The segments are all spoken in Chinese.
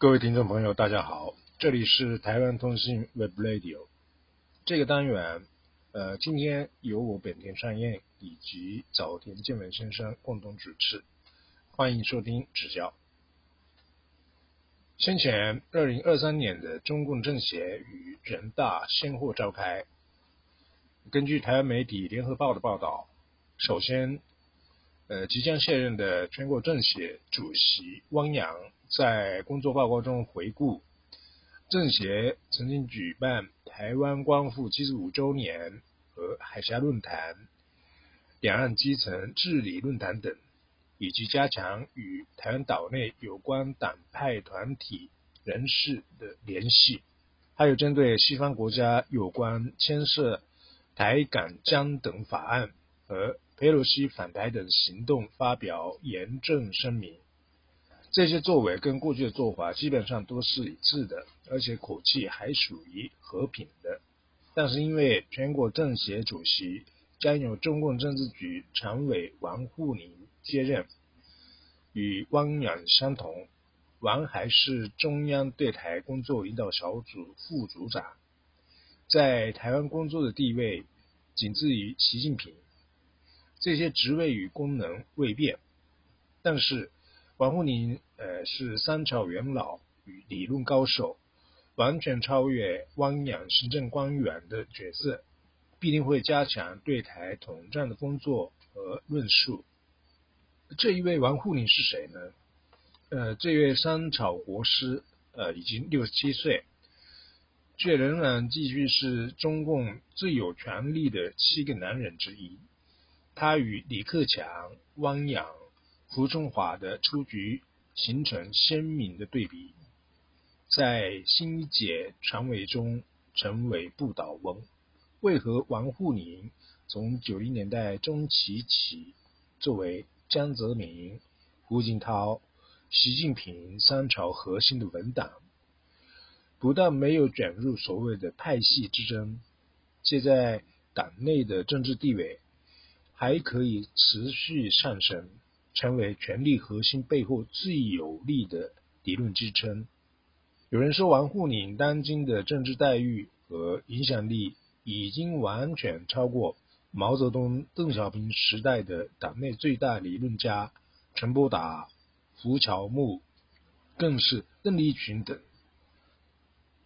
各位听众朋友，大家好，这里是台湾通信 Web Radio。这个单元，呃，今天由我本田善彦以及早田健文先生共同主持，欢迎收听指教。先前，二零二三年的中共政协与人大先后召开。根据台湾媒体联合报的报道，首先，呃，即将卸任的全国政协主席汪洋。在工作报告中回顾，政协曾经举办台湾光复七十五周年和海峡论坛、两岸基层治理论坛等，以及加强与台湾岛内有关党派团体人士的联系，还有针对西方国家有关牵涉台港江等法案和佩洛西反台等行动发表严正声明。这些作为跟过去的做法基本上都是一致的，而且口气还属于和平的。但是因为全国政协主席将由中共政治局常委王沪宁接任，与汪洋相同，王还是中央对台工作领导小组副组长，在台湾工作的地位仅次于习近平。这些职位与功能未变，但是。王沪宁，呃，是三朝元老与理论高手，完全超越汪洋行政官员的角色，必定会加强对台统战的工作和论述。这一位王沪宁是谁呢？呃，这位三朝国师，呃，已经六十七岁，却仍然继续是中共最有权力的七个男人之一。他与李克强、汪洋。胡中华的出局形成鲜明的对比，在新一届常委中成为不倒翁。为何王沪宁从九零年代中期起，作为江泽民、胡锦涛、习近平三朝核心的文党，不但没有卷入所谓的派系之争，且在党内的政治地位还可以持续上升？成为权力核心背后最有力的理论支撑。有人说，王沪宁当今的政治待遇和影响力已经完全超过毛泽东、邓小平时代的党内最大理论家陈伯达、胡乔木，更是邓力群等。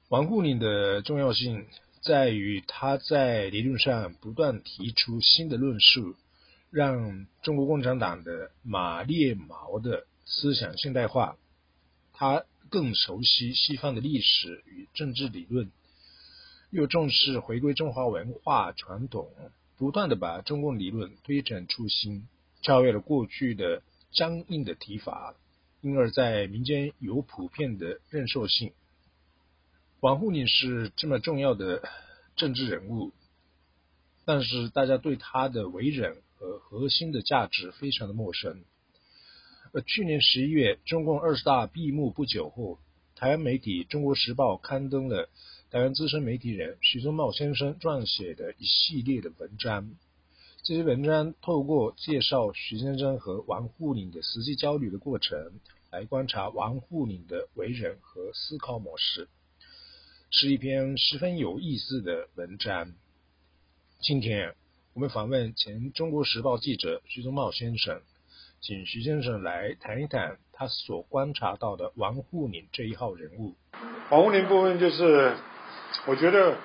王沪宁的重要性在于他在理论上不断提出新的论述。让中国共产党的马列毛的思想现代化，他更熟悉西方的历史与政治理论，又重视回归中华文化传统，不断的把中共理论推陈出新，超越了过去的僵硬的提法，因而，在民间有普遍的认受性。王沪宁是这么重要的政治人物，但是大家对他的为人。和核心的价值非常的陌生。去年十一月，中共二十大闭幕不久后，台湾媒体《中国时报》刊登了台湾资深媒体人徐宗茂先生撰写的一系列的文章。这些文章透过介绍徐先生和王沪宁的实际交流的过程，来观察王沪宁的为人和思考模式，是一篇十分有意思的文章。今天。我们访问前《中国时报》记者徐宗茂先生，请徐先生来谈一谈他所观察到的王沪宁这一号人物。王沪宁部分就是，我觉得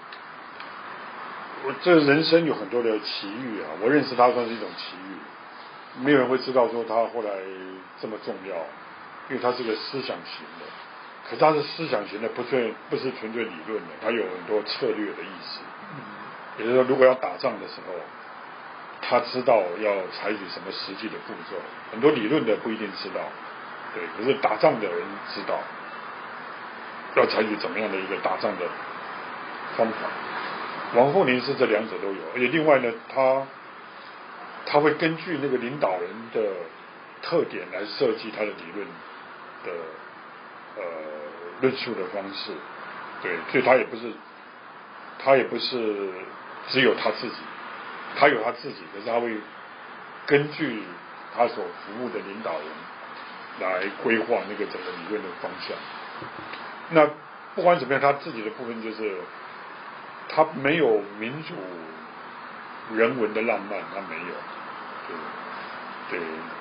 我这人生有很多的奇遇啊，我认识他算是一种奇遇，没有人会知道说他后来这么重要，因为他是个思想型的，可是他是思想型的，不是不是纯粹理论的，他有很多策略的意思。也就是说，如果要打仗的时候。他知道要采取什么实际的步骤，很多理论的不一定知道，对，可是打仗的人知道要采取怎么样的一个打仗的方法。王沪宁是这两者都有，而且另外呢，他他会根据那个领导人的特点来设计他的理论的呃论述的方式，对，所以他也不是他也不是只有他自己。他有他自己，可是他会根据他所服务的领导人来规划那个整个理论的方向。那不管怎么样，他自己的部分就是他没有民主人文的浪漫，他没有。对，对，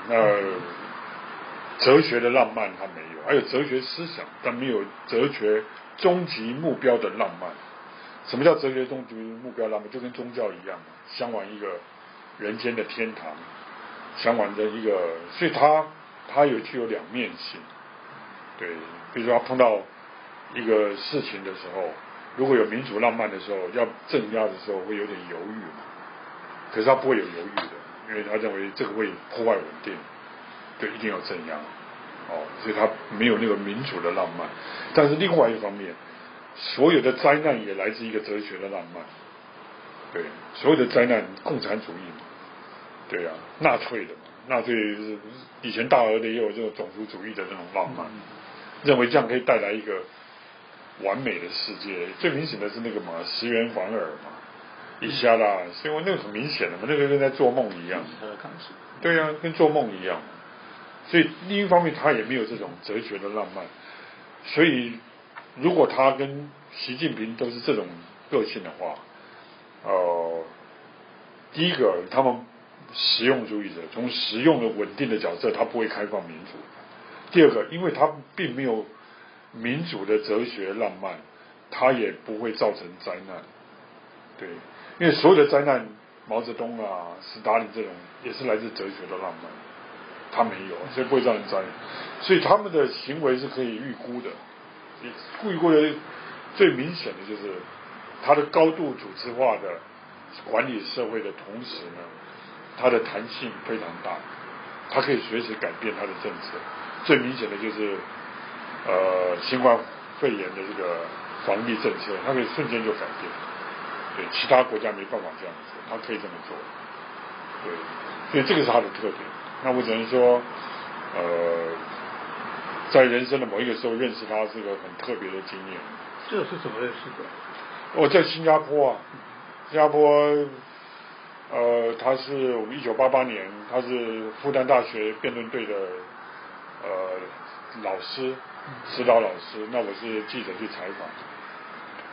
那哲学的浪漫他没有，还有哲学思想，但没有哲学终极目标的浪漫。什么叫哲学终极目标浪漫？就跟宗教一样，向往一个人间的天堂，向往的一个，所以他他有具有两面性。对，比如说他碰到一个事情的时候，如果有民主浪漫的时候，要镇压的时候会有点犹豫嘛。可是他不会有犹豫的，因为他认为这个会破坏稳定，就一定要镇压。哦，所以他没有那个民主的浪漫。但是另外一方面，所有的灾难也来自一个哲学的浪漫。对，所有的灾难，共产主义嘛，对呀，纳粹的嘛，纳粹以前大俄的也有这种种族主义的那种浪漫。认为这样可以带来一个完美的世界。最明显的是那个嘛，石原莞尔嘛，一下啦，所以我那个很明显的嘛，那个跟在做梦一样。对呀，跟做梦一样。所以另一方面，他也没有这种哲学的浪漫。所以如果他跟习近平都是这种个性的话，呃，第一个他们实用主义者，从实用的稳定的角色，他不会开放民主。第二个，因为他并没有民主的哲学浪漫，他也不会造成灾难。对，因为所有的灾难，毛泽东啊、斯大林这种也是来自哲学的浪漫，他没有，所以不会造成灾难。所以他们的行为是可以预估的。预估的最明显的就是它的高度组织化的管理社会的同时呢，它的弹性非常大，它可以随时改变它的政策。最明显的就是，呃，新冠肺炎的这个防疫政策，它可以瞬间就改变。对，其他国家没办法这样子，它可以这么做。对，所以这个是它的特点。那我只能说，呃，在人生的某一个时候认识他是个很特别的经验。这是怎么认识的？我在新加坡啊，新加坡，呃，他是我们一九八八年，他是复旦大学辩论队的。呃，老师，指导老师，那我是记者去采访，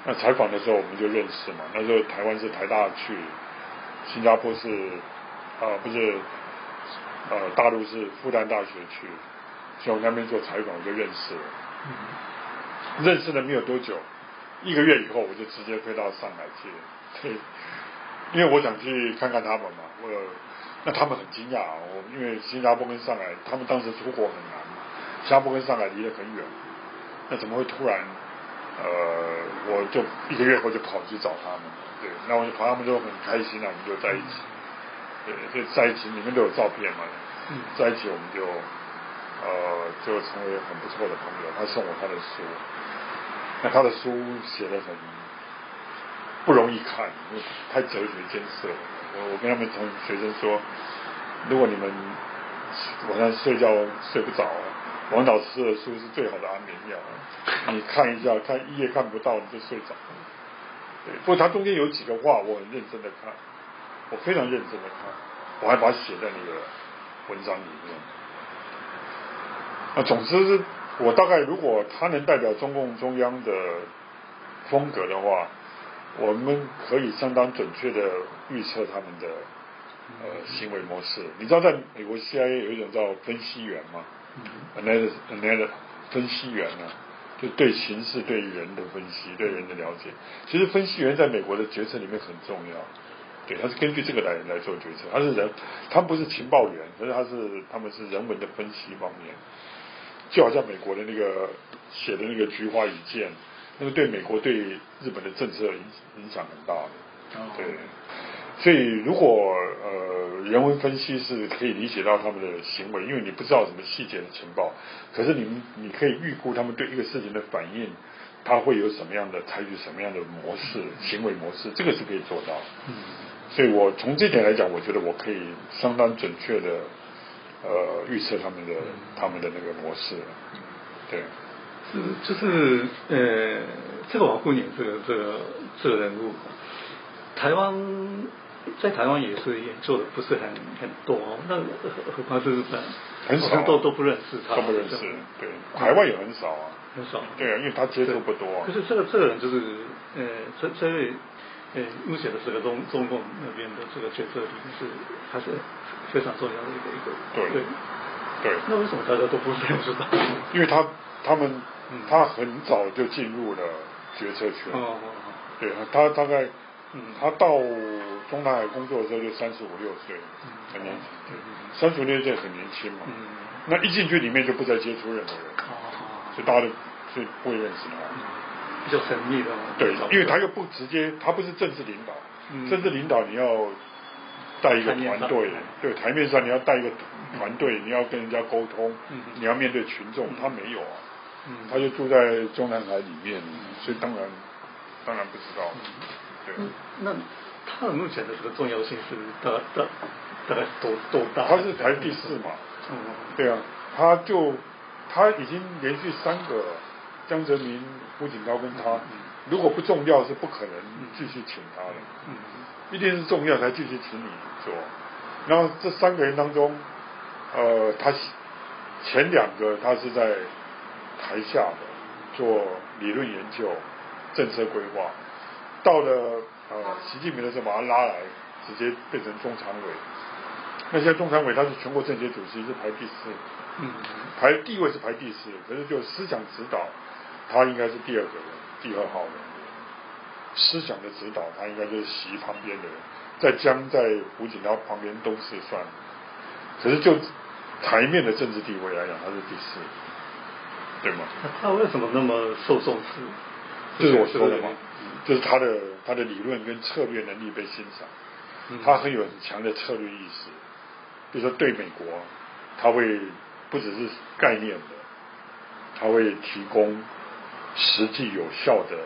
那采访的时候我们就认识嘛。那时候台湾是台大去，新加坡是啊不是，呃大陆是复旦大学去，所以我那边做采访我就认识了。认识了没有多久，一个月以后我就直接飞到上海去。了，对，因为我想去看看他们嘛，我。那他们很惊讶，我因为新加坡跟上海，他们当时出国很难嘛，新加坡跟上海离得很远，那怎么会突然，呃，我就一个月后就跑去找他们，对，那我就跑，他们就很开心啊，我们就在一起，对，就在一起，里面都有照片嘛，在一起我们就，呃，就成为很不错的朋友，他送我他的书，那他的书写的很不容易看，因为太哲学艰涩。我我跟他们同学生说，如果你们晚上睡觉睡不着，王老师的书是最好的安眠药。你看一下，看一页看不到你就睡着。对，不过他中间有几个话我很认真的看，我非常认真的看，我还把它写在那个文章里面。啊，总之，我大概如果他能代表中共中央的风格的话。我们可以相当准确的预测他们的呃行为模式。你知道，在美国 CIA 有一种叫分析员吗？analyst analyst 分析员呢，就对形势、对人的分析、对人的了解。其实分析员在美国的决策里面很重要，对，他是根据这个来来做决策。他是人，他不是情报员，可是他是他们是人文的分析方面。就好像美国的那个写的那个菊花一剑。那个对美国对日本的政策影影响很大的，对，所以如果呃人文分析是可以理解到他们的行为，因为你不知道什么细节的情报，可是你们你可以预估他们对一个事情的反应，他会有什么样的采取什么样的模式行为模式，这个是可以做到。嗯，所以我从这点来讲，我觉得我可以相当准确的呃预测他们的他们的那个模式，对。是，就是呃，这个王沪宁这个这个这个人物，台湾在台湾也是演做的不是很很多，那何况是日本，很少都都不认识他，都不认识，对，台湾也很少啊。很少。对啊，因为他接触不多啊可。是这个这个人就是呃，这这位呃，目前的这个中中共那边的这个决策里面是还是非常重要的一个一个。对对，那为什么大家都不是很知道？因为他他们嗯他很早就进入了决策圈。哦哦哦，对，他大概嗯他到中南海工作的时候就三十五六岁，很年轻，对，三十五六岁很年轻嘛。嗯，那一进去里面就不再接触任何人，哦，所以大家都所以不会认识他。比较神秘的哦。对，因为他又不直接，他不是政治领导，嗯。政治领导你要带一个团队，对，台面上你要带一个团队，你要跟人家沟通，嗯。你要面对群众，他没有啊，嗯，他就住在中南海里面，所以当然当然不知道，对。嗯那他目前的这个重要性是大大大概多多大？他是排第四嘛，嗯。对啊，他就他已经连续三个江泽民、胡锦涛跟他，如果不重要是不可能继续请他的，嗯。一定是重要才继续请你做。然后这三个人当中，呃，他前两个他是在台下的做理论研究、政策规划，到了呃习近平的时候把他拉来，直接变成中常委。那现在中常委他是全国政协主席，是排第四，嗯。排地位是排第四，可是就思想指导，他应该是第二个人，第二号人。思想的指导，他应该就是席旁边的人，在江在胡锦涛旁边都是算，可是就台面的政治地位来讲，他是第四，对吗？那他为什么那么受重视？这是我说的嘛嗯，就是他的他的理论跟策略能力被欣赏，嗯。他很有很强的策略意识，比如说对美国，他会不只是概念的，他会提供实际有效的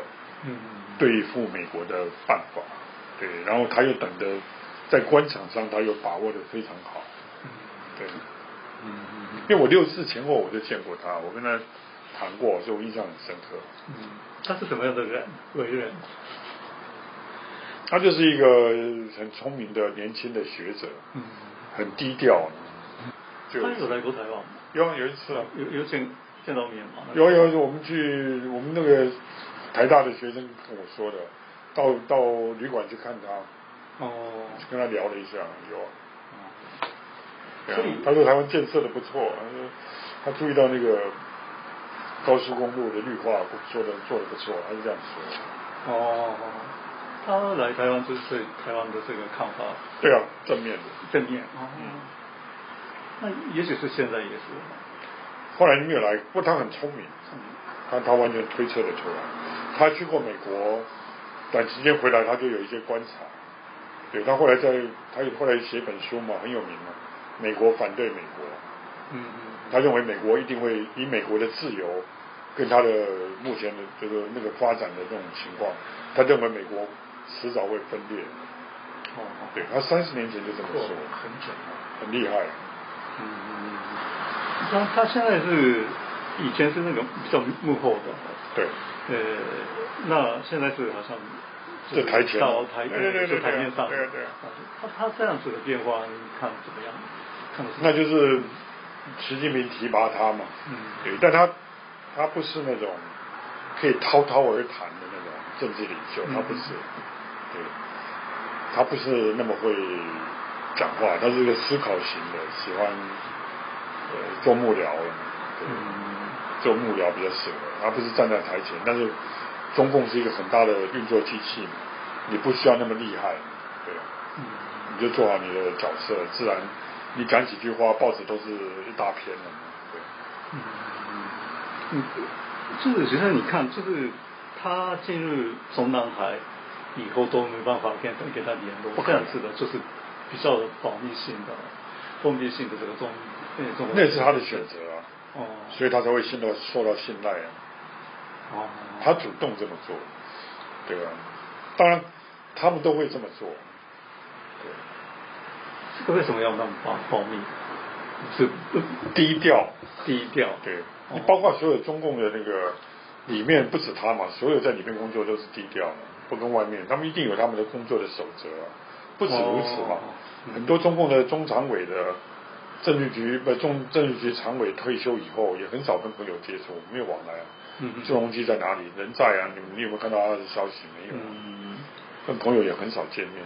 嗯对付美国的办法，对，然后他又等得在官场上他又把握的非常好，对，嗯因为我六四前后我就见过他，我跟他谈过，所以我印象很深刻。嗯，他是什么样的人？为人？他就是一个很聪明的年轻的学者，嗯，很低调，就他有来过台湾吗？有啊有一次啊，有有见见到面吗？有有我们去我们那个台大的学生跟我说的，到到旅馆去看他，哦，跟他聊了一下，有啊。对啊所以他说台湾建设的不错，他注意到那个高速公路的绿化做的做的不错，他是这样说。哦，他来台湾就是对台湾的这个看法对啊，正面的。正面哦。嗯那也许是现在也是。后来没有来，不过他很聪明，嗯他他完全推测得出来。他去过美国，短时间回来他就有一些观察。对他后来在，他后来写本书嘛，很有名嘛。美国反对美国，嗯嗯他认为美国一定会以美国的自由跟他的目前的这个那个发展的这种情况，他认为美国迟早会分裂。哦，对他三十年前就这么说，很久了。很厉害。嗯嗯，他他现在是以前是那个比较幕后的，对，呃，那现在是好像是台前。到台对对对台面上，对啊对。啊他他这样子的变化，你看怎么样？看那就是习近平提拔他嘛。嗯。对，但他他不是那种可以滔滔而谈的那种政治领袖，嗯。他不是，对，他不是那么会讲话，他是一个思考型的，喜欢呃做幕僚了，做幕僚比较适合，他不是站在台前，但是中共是一个很大的运作机器嘛，你不需要那么厉害，对你就做好你的角色，自然你讲几句话，报纸都是一大篇的，对。嗯。嗯，就是其实你看，就是他进入中南海以后都没办法跟跟他联络，这样子的，就是比较保密性的、封闭性的这个中那也是他的选择啊，哦。所以他才会信到受到信赖啊。哦，他主动这么做，对吧？当然，他们都会这么做，对，这个为什么要那么保保密？是低调，低调？对。哦。你包括所有中共的那个里面不止他嘛，所有在里面工作都是低调的，不跟外面，他们一定有他们的工作的守则啊。不止如此嘛，很多中共的中常委的政治局不中政治局常委退休以后，也很少跟朋友接触，没有往来啊。嗯郑鸿基在哪里？人在啊，你们你有没有看到他的消息？没有啊，嗯，跟朋友也很少见面。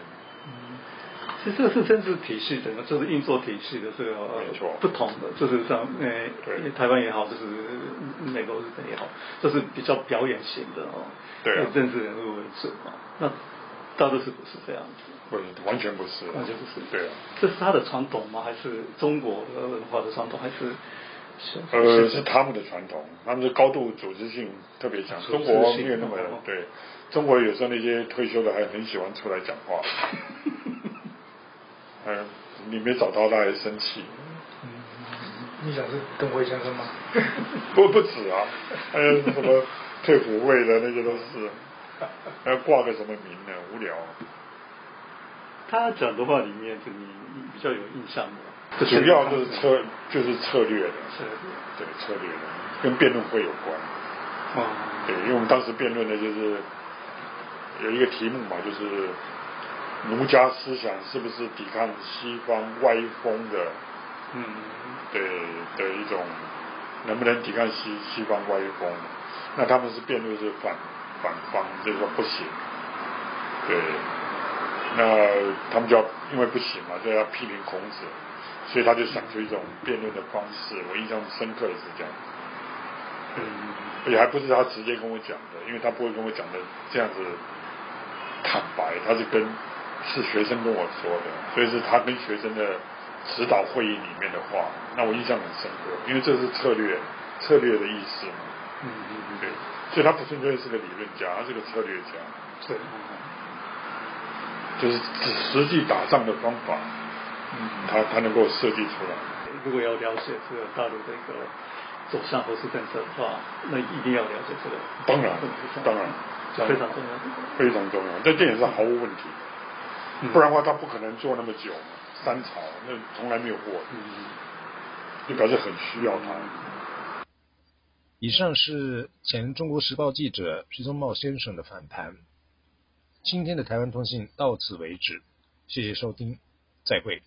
其实这个是政治体系的，就是运作体系的这个呃没错不同的，就是像呃对台湾也好，就是美国日本也好，就是比较表演型的哦，对啊以政治人物为主哦。那大陆是不是这样子？不是，完全不是啊，完全不是。对啊，这是他的传统吗？还是中国的文化的传统？还是是呃，是他们的传统，他们是高度组织性特别强，中国没有那么哦对。中国有时候那些退休的还很喜欢出来讲话，嗯，你没找到他还生气，你想是邓辉先生吗？不不止啊，还有什么退伍会的那些都是，还 要挂个什么名呢？无聊。他讲的话里面，是你你比较有印象的？主要就是策就是策略的，策略对策略的，跟辩论会有关。哦，对，因为我们当时辩论的就是有一个题目嘛，就是儒家思想是不是抵抗西方歪风的，嗯，对的一种，能不能抵抗西西方歪风？那他们是辩论是反反方，就是说不行。对，那他们就要因为不行嘛，就要批评孔子，所以他就想出一种辩论的方式。我印象深刻的是这样。嗯，而且还不是他直接跟我讲的，因为他不会跟我讲的这样子坦白，他是跟是学生跟我说的，所以是他跟学生的指导会议里面的话，那我印象很深刻，因为这是策略策略的意思嘛，嗯嗯嗯，对，所以他不纯粹是个理论家，他是个策略家，对，就是指实际打仗的方法，嗯，他他能够设计出来。如果要了解这个大陆的一个走向或是政策的话，那一定要了解这个。当然当然非常重要。非常重要，这点也是毫无问题。嗯不然的话，他不可能做那么久。三朝那从来没有过，嗯，就表示很需要他。以上是前中国时报记者徐宗茂先生的访谈。今天的台湾通信到此为止，谢谢收听，再会。